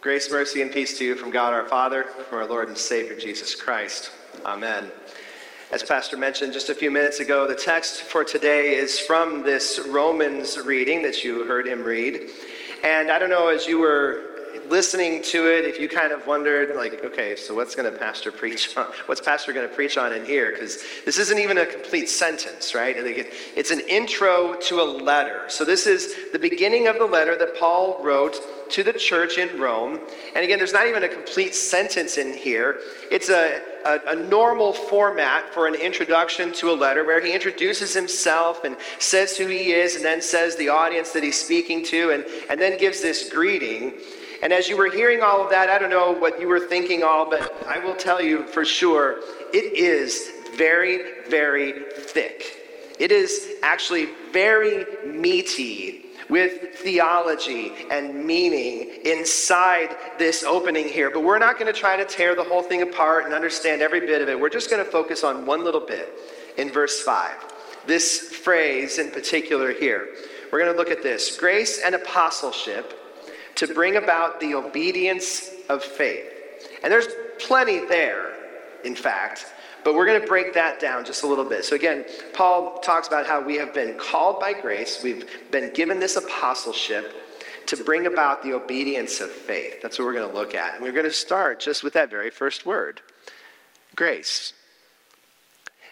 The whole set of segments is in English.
Grace, mercy, and peace to you from God our Father, from our Lord and Savior Jesus Christ. Amen. As Pastor mentioned just a few minutes ago, the text for today is from this Romans reading that you heard him read. And I don't know, as you were listening to it, if you kind of wondered, like, okay, so what's going to Pastor preach on? What's Pastor going to preach on in here? Because this isn't even a complete sentence, right? It's an intro to a letter. So this is the beginning of the letter that Paul wrote to the church in Rome. And again, there's not even a complete sentence in here. It's a, a, a, normal format for an introduction to a letter where he introduces himself and says who he is, and then says the audience that he's speaking to, and, and then gives this greeting. And as you were hearing all of that, I don't know what you were thinking all, but I will tell you for sure, it is very, very thick. It is actually very meaty with theology and meaning inside this opening here. But we're not going to try to tear the whole thing apart and understand every bit of it. We're just going to focus on one little bit in verse 5. This phrase in particular here. We're going to look at this grace and apostleship to bring about the obedience of faith. And there's plenty there, in fact, but we're going to break that down just a little bit. So, again, Paul talks about how we have been called by grace, we've been given this apostleship to bring about the obedience of faith. That's what we're going to look at. And we're going to start just with that very first word grace.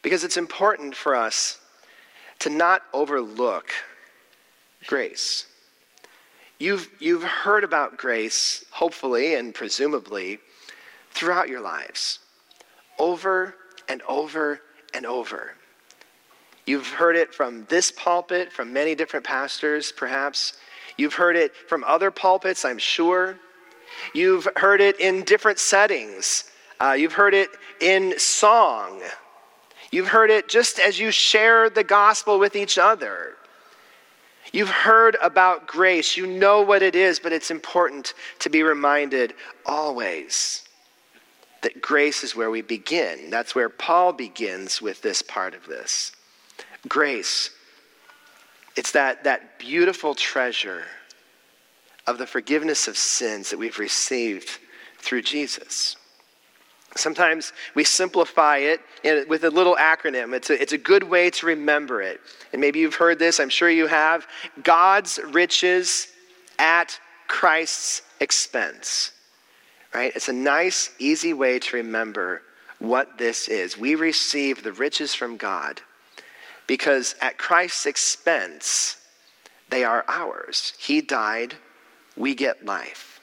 Because it's important for us to not overlook grace. You've, you've heard about grace, hopefully and presumably, throughout your lives, over and over and over. You've heard it from this pulpit, from many different pastors, perhaps. You've heard it from other pulpits, I'm sure. You've heard it in different settings. Uh, you've heard it in song. You've heard it just as you share the gospel with each other. You've heard about grace. You know what it is, but it's important to be reminded always that grace is where we begin. That's where Paul begins with this part of this. Grace. It's that, that beautiful treasure of the forgiveness of sins that we've received through Jesus. Sometimes we simplify it with a little acronym. It's a, it's a good way to remember it. And maybe you've heard this, I'm sure you have. God's riches at Christ's expense. Right? It's a nice, easy way to remember what this is. We receive the riches from God because at Christ's expense, they are ours. He died, we get life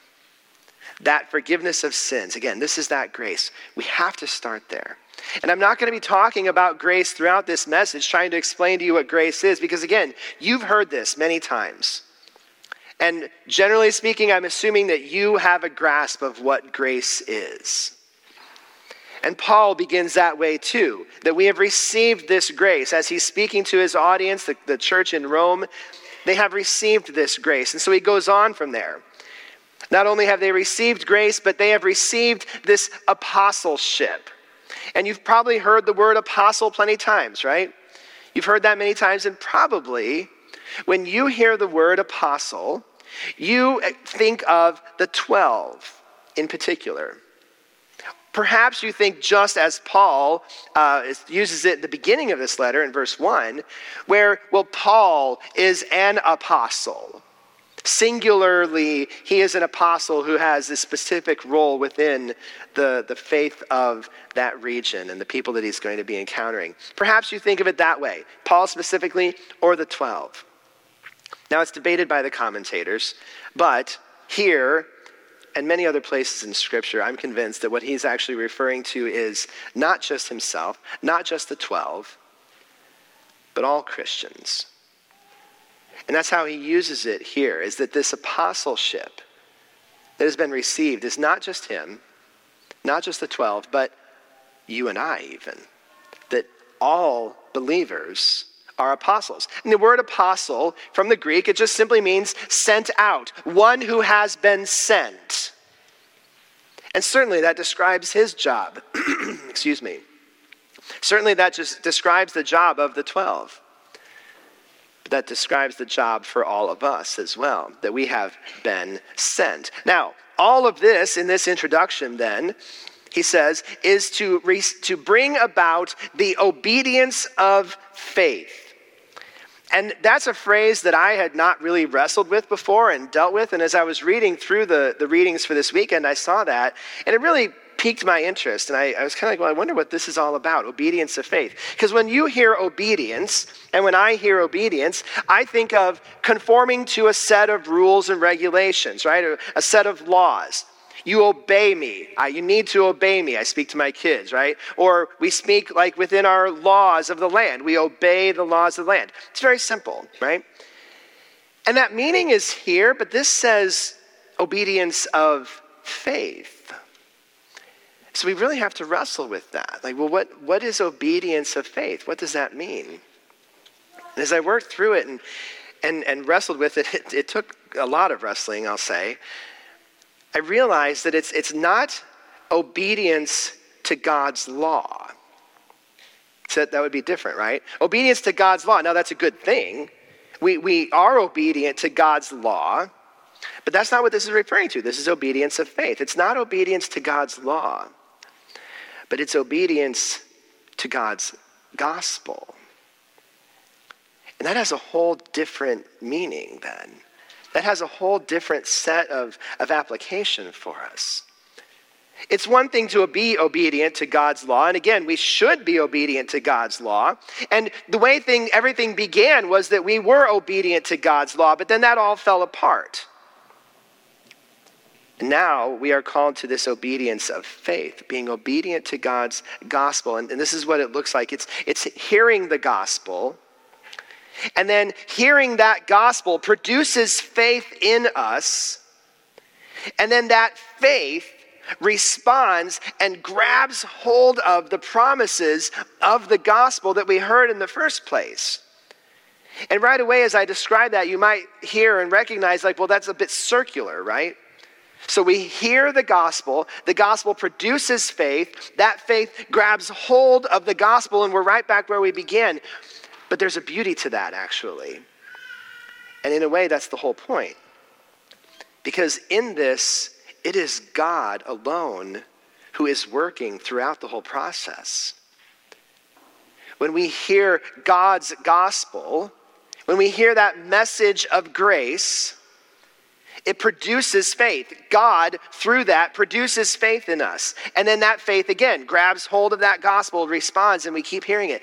that forgiveness of sins. Again, this is that grace. We have to start there. And I'm not going to be talking about grace throughout this message, trying to explain to you what grace is, because again, you've heard this many times. And generally speaking, I'm assuming that you have a grasp of what grace is. And Paul begins that way too, that we have received this grace. As he's speaking to his audience, the, the church in Rome, they have received this grace. And so he goes on from there. Not only have they received grace, but they have received this apostleship. And you've probably heard the word apostle plenty times, right? You've heard that many times, and probably when you hear the word apostle, you think of the 12 in particular. Perhaps you think just as Paul uh, uses it at the beginning of this letter in verse 1, where, well, Paul is an apostle. Singularly, he is an apostle who has a specific role within the, the faith of that region and the people that he's going to be encountering. Perhaps you think of it that way Paul specifically, or the 12. Now, it's debated by the commentators, but here and many other places in Scripture, I'm convinced that what he's actually referring to is not just himself, not just the 12, but all Christians. And that's how he uses it here is that this apostleship that has been received is not just him, not just the 12, but you and I, even. That all believers are apostles. And the word apostle from the Greek, it just simply means sent out, one who has been sent. And certainly that describes his job. Excuse me. Certainly that just describes the job of the 12. That describes the job for all of us as well, that we have been sent. Now, all of this in this introduction, then, he says, is to, re- to bring about the obedience of faith. And that's a phrase that I had not really wrestled with before and dealt with. And as I was reading through the, the readings for this weekend, I saw that. And it really piqued my interest. And I, I was kind of like, well, I wonder what this is all about obedience of faith. Because when you hear obedience, and when I hear obedience, I think of conforming to a set of rules and regulations, right? A, a set of laws. You obey me. I, you need to obey me. I speak to my kids, right? Or we speak like within our laws of the land. We obey the laws of the land. It's very simple, right? And that meaning is here, but this says obedience of faith. So we really have to wrestle with that. Like, well, what, what is obedience of faith? What does that mean? And as I worked through it and, and, and wrestled with it, it, it took a lot of wrestling, I'll say. I realized that it's, it's not obedience to God's law. So that would be different, right? Obedience to God's law. Now, that's a good thing. We, we are obedient to God's law, but that's not what this is referring to. This is obedience of faith. It's not obedience to God's law, but it's obedience to God's gospel. And that has a whole different meaning then that has a whole different set of, of application for us. It's one thing to be obedient to God's law, and again, we should be obedient to God's law. And the way thing, everything began was that we were obedient to God's law, but then that all fell apart. Now we are called to this obedience of faith, being obedient to God's gospel. And, and this is what it looks like it's, it's hearing the gospel and then hearing that gospel produces faith in us. And then that faith responds and grabs hold of the promises of the gospel that we heard in the first place. And right away, as I describe that, you might hear and recognize, like, well, that's a bit circular, right? So we hear the gospel, the gospel produces faith, that faith grabs hold of the gospel, and we're right back where we began. But there's a beauty to that, actually. And in a way, that's the whole point. Because in this, it is God alone who is working throughout the whole process. When we hear God's gospel, when we hear that message of grace, it produces faith. God, through that, produces faith in us. And then that faith, again, grabs hold of that gospel, responds, and we keep hearing it.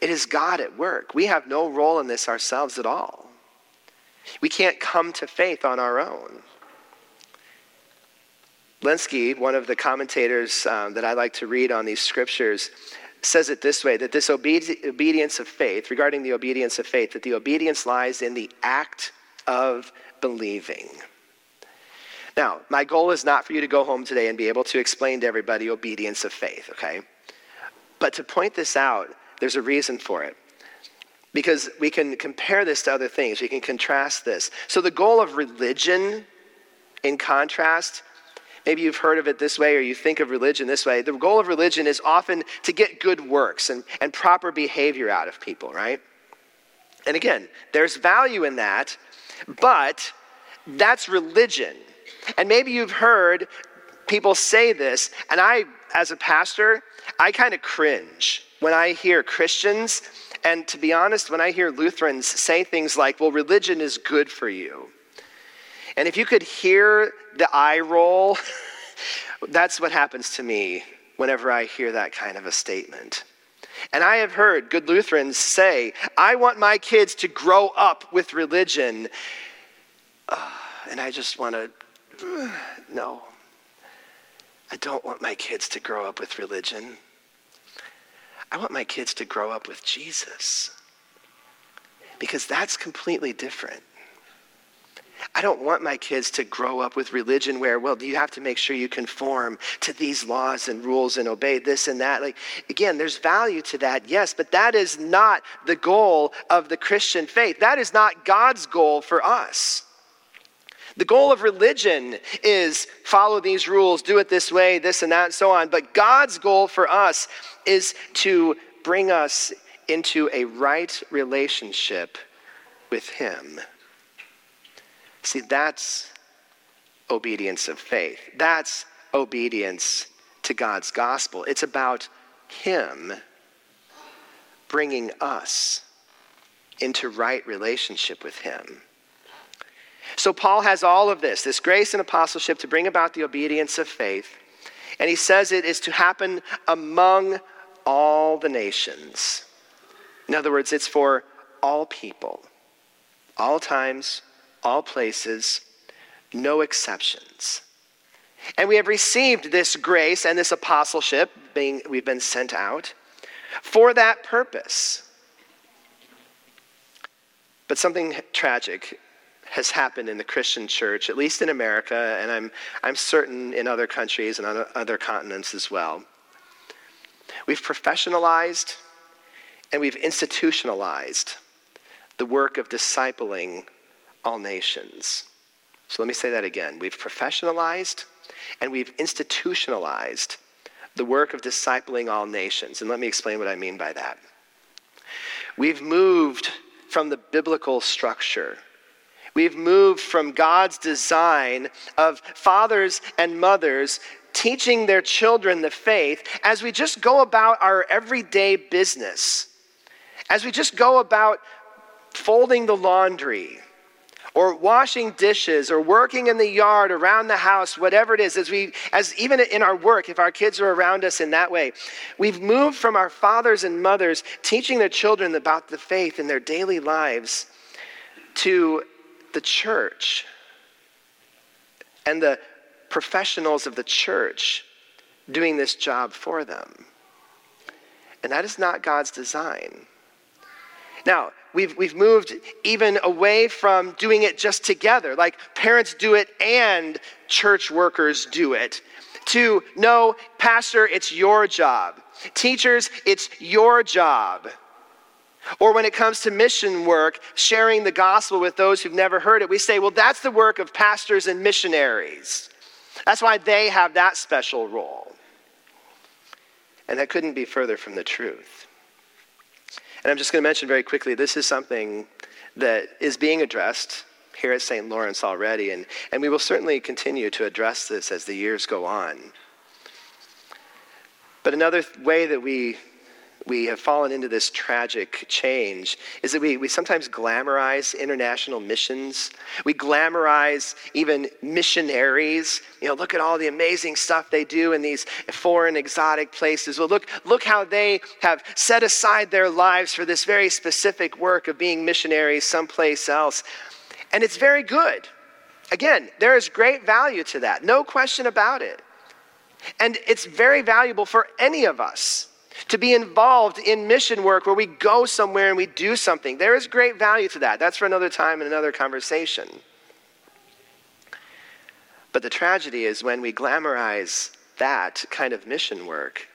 It is God at work. We have no role in this ourselves at all. We can't come to faith on our own. Lenski, one of the commentators um, that I like to read on these scriptures, says it this way that this obe- obedience of faith, regarding the obedience of faith, that the obedience lies in the act of believing. Now, my goal is not for you to go home today and be able to explain to everybody obedience of faith, okay? But to point this out there's a reason for it. Because we can compare this to other things, we can contrast this. So, the goal of religion, in contrast, maybe you've heard of it this way or you think of religion this way. The goal of religion is often to get good works and, and proper behavior out of people, right? And again, there's value in that, but that's religion. And maybe you've heard people say this, and I, as a pastor, I kind of cringe when I hear Christians, and to be honest, when I hear Lutherans say things like, well, religion is good for you. And if you could hear the eye roll, that's what happens to me whenever I hear that kind of a statement. And I have heard good Lutherans say, I want my kids to grow up with religion. Uh, and I just want to, no. I don't want my kids to grow up with religion. I want my kids to grow up with Jesus because that's completely different. I don't want my kids to grow up with religion where, well, you have to make sure you conform to these laws and rules and obey this and that? Like, again, there's value to that, yes, but that is not the goal of the Christian faith. That is not God's goal for us. The goal of religion is follow these rules, do it this way, this and that, and so on. But God's goal for us is to bring us into a right relationship with him. See, that's obedience of faith. That's obedience to God's gospel. It's about him bringing us into right relationship with him. So, Paul has all of this this grace and apostleship to bring about the obedience of faith. And he says it is to happen among all the nations. In other words, it's for all people, all times, all places, no exceptions. And we have received this grace and this apostleship, being we've been sent out for that purpose. But something tragic has happened in the Christian church, at least in America, and I'm, I'm certain in other countries and on other continents as well. We've professionalized and we've institutionalized the work of discipling all nations. So let me say that again. We've professionalized and we've institutionalized the work of discipling all nations. And let me explain what I mean by that. We've moved from the biblical structure. We've moved from God's design of fathers and mothers teaching their children the faith as we just go about our everyday business, as we just go about folding the laundry or washing dishes or working in the yard around the house whatever it is as we as even in our work if our kids are around us in that way we've moved from our fathers and mothers teaching their children about the faith in their daily lives to the church and the professionals of the church doing this job for them and that is not god's design now We've, we've moved even away from doing it just together, like parents do it and church workers do it, to no, Pastor, it's your job. Teachers, it's your job. Or when it comes to mission work, sharing the gospel with those who've never heard it, we say, well, that's the work of pastors and missionaries. That's why they have that special role. And that couldn't be further from the truth. And I'm just going to mention very quickly this is something that is being addressed here at St. Lawrence already, and, and we will certainly continue to address this as the years go on. But another way that we we have fallen into this tragic change is that we, we sometimes glamorize international missions. We glamorize even missionaries. You know, look at all the amazing stuff they do in these foreign exotic places. Well, look, look how they have set aside their lives for this very specific work of being missionaries someplace else. And it's very good. Again, there is great value to that, no question about it. And it's very valuable for any of us to be involved in mission work where we go somewhere and we do something. There is great value to that. That's for another time and another conversation. But the tragedy is when we glamorize that kind of mission work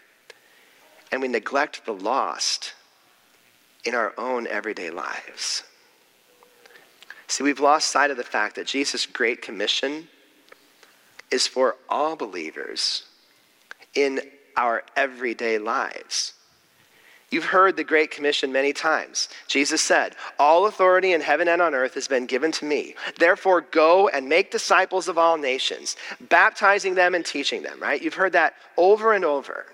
and we neglect the lost in our own everyday lives. See, we've lost sight of the fact that Jesus' Great Commission is for all believers in our everyday lives. You've heard the Great Commission many times. Jesus said, All authority in heaven and on earth has been given to me. Therefore, go and make disciples of all nations, baptizing them and teaching them, right? You've heard that over and over.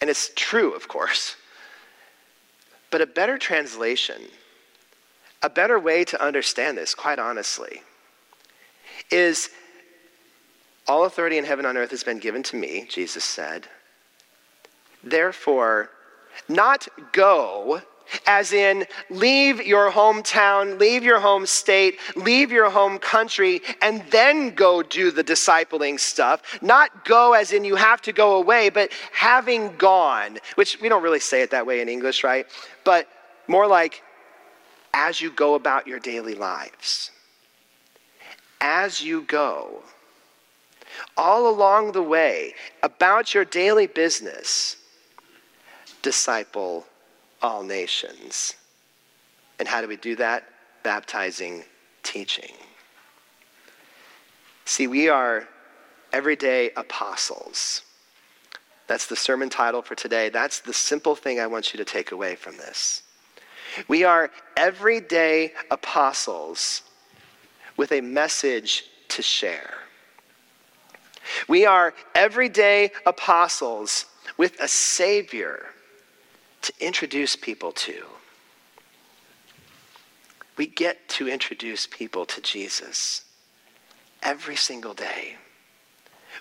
And it's true, of course. But a better translation, a better way to understand this, quite honestly, is all authority in heaven and on earth has been given to me, Jesus said. Therefore, not go, as in leave your hometown, leave your home state, leave your home country, and then go do the discipling stuff. Not go as in you have to go away, but having gone, which we don't really say it that way in English, right? But more like as you go about your daily lives. As you go all along the way about your daily business, disciple all nations. And how do we do that? Baptizing, teaching. See, we are everyday apostles. That's the sermon title for today. That's the simple thing I want you to take away from this. We are everyday apostles with a message to share. We are everyday apostles with a Savior to introduce people to. We get to introduce people to Jesus every single day.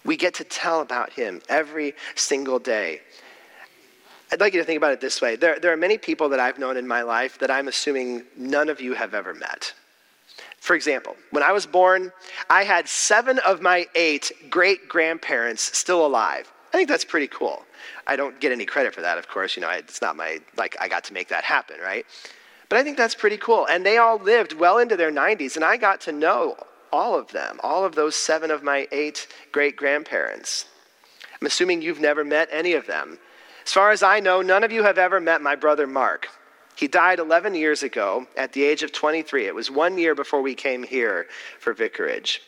We get to tell about him every single day. I'd like you to think about it this way there, there are many people that I've known in my life that I'm assuming none of you have ever met. For example, when I was born, I had seven of my eight great grandparents still alive. I think that's pretty cool. I don't get any credit for that, of course. You know, it's not my, like, I got to make that happen, right? But I think that's pretty cool. And they all lived well into their 90s, and I got to know all of them, all of those seven of my eight great grandparents. I'm assuming you've never met any of them. As far as I know, none of you have ever met my brother Mark. He died 11 years ago at the age of 23. It was one year before we came here for vicarage.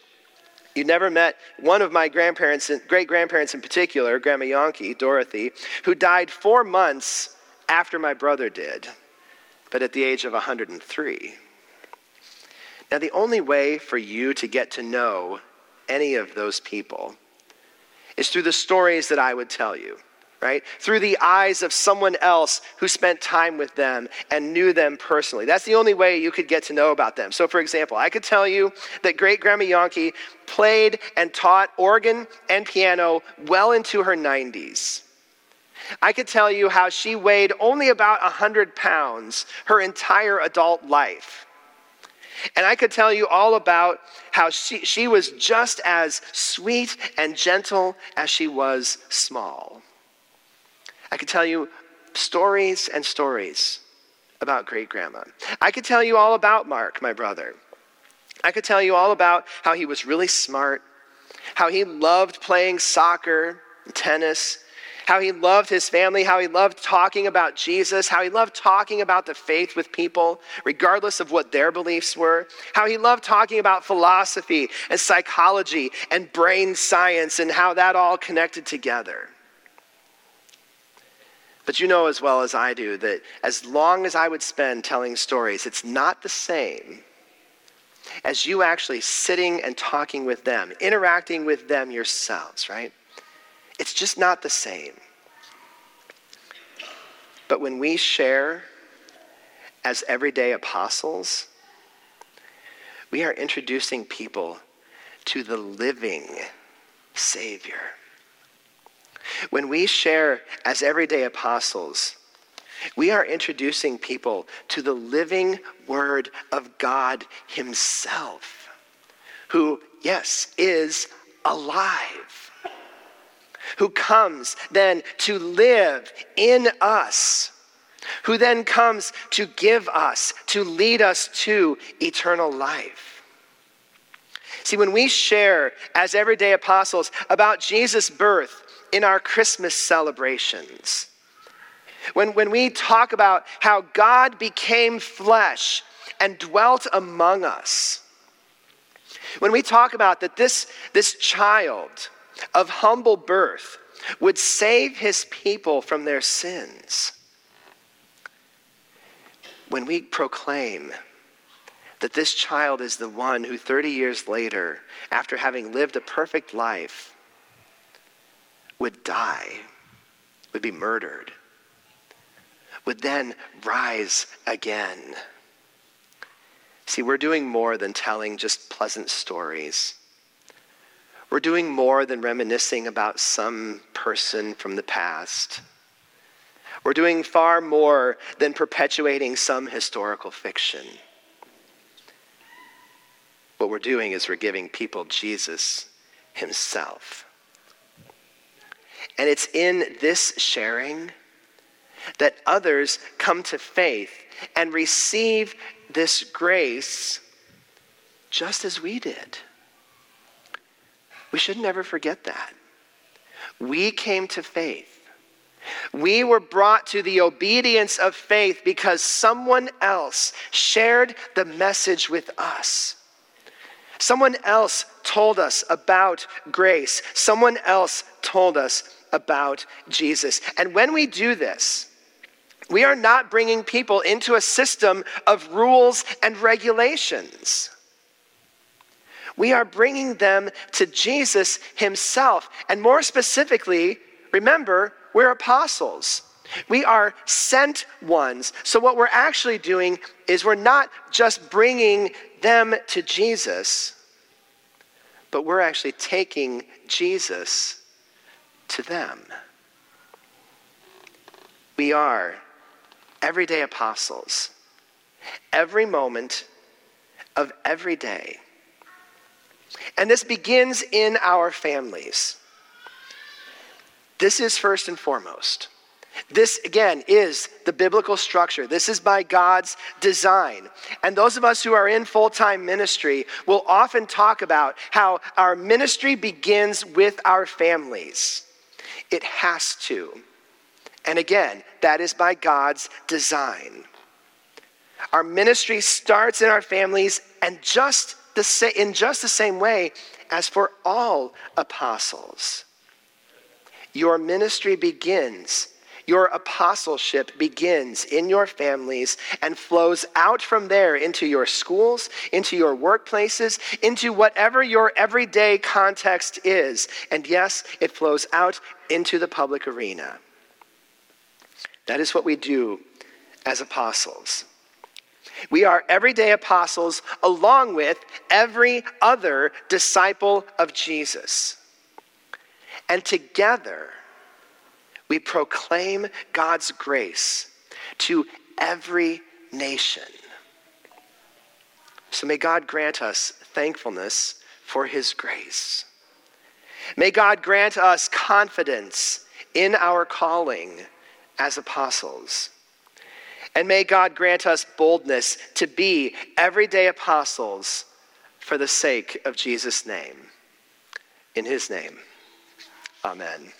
You never met one of my grandparents, great grandparents in particular, Grandma Yankee, Dorothy, who died four months after my brother did, but at the age of 103. Now, the only way for you to get to know any of those people is through the stories that I would tell you, right? Through the eyes of someone else who spent time with them and knew them personally. That's the only way you could get to know about them. So, for example, I could tell you that great grandma Yankee played and taught organ and piano well into her 90s. I could tell you how she weighed only about 100 pounds her entire adult life and I could tell you all about how she, she was just as sweet and gentle as she was small. I could tell you stories and stories about great grandma. I could tell you all about Mark, my brother. I could tell you all about how he was really smart, how he loved playing soccer, tennis, how he loved his family, how he loved talking about Jesus, how he loved talking about the faith with people, regardless of what their beliefs were, how he loved talking about philosophy and psychology and brain science and how that all connected together. But you know as well as I do that as long as I would spend telling stories, it's not the same as you actually sitting and talking with them, interacting with them yourselves, right? It's just not the same. But when we share as everyday apostles, we are introducing people to the living Savior. When we share as everyday apostles, we are introducing people to the living Word of God Himself, who, yes, is alive who comes then to live in us, who then comes to give us, to lead us to eternal life. See, when we share as everyday apostles about Jesus' birth in our Christmas celebrations, when, when we talk about how God became flesh and dwelt among us, when we talk about that this, this child, of humble birth would save his people from their sins. When we proclaim that this child is the one who 30 years later, after having lived a perfect life, would die, would be murdered, would then rise again. See, we're doing more than telling just pleasant stories. We're doing more than reminiscing about some person from the past. We're doing far more than perpetuating some historical fiction. What we're doing is we're giving people Jesus himself. And it's in this sharing that others come to faith and receive this grace just as we did. We should never forget that. We came to faith. We were brought to the obedience of faith because someone else shared the message with us. Someone else told us about grace. Someone else told us about Jesus. And when we do this, We are not bringing people into a system of rules and regulations. We are bringing them to Jesus himself. And more specifically, remember, we're apostles. We are sent ones. So, what we're actually doing is we're not just bringing them to Jesus, but we're actually taking Jesus to them. We are everyday apostles. Every moment of every day. And this begins in our families. This is first and foremost. This, again, is the biblical structure. This is by God's design. And those of us who are in full time ministry will often talk about how our ministry begins with our families. It has to. And again, that is by God's design. Our ministry starts in our families, and just the sa- in just the same way as for all apostles. Your ministry begins your apostleship begins in your families and flows out from there into your schools, into your workplaces, into whatever your everyday context is. And yes, it flows out into the public arena. That is what we do as apostles. We are everyday apostles along with every other disciple of Jesus. And together, we proclaim God's grace to every nation. So may God grant us thankfulness for his grace. May God grant us confidence in our calling as apostles. And may God grant us boldness to be everyday apostles for the sake of Jesus' name. In his name, amen.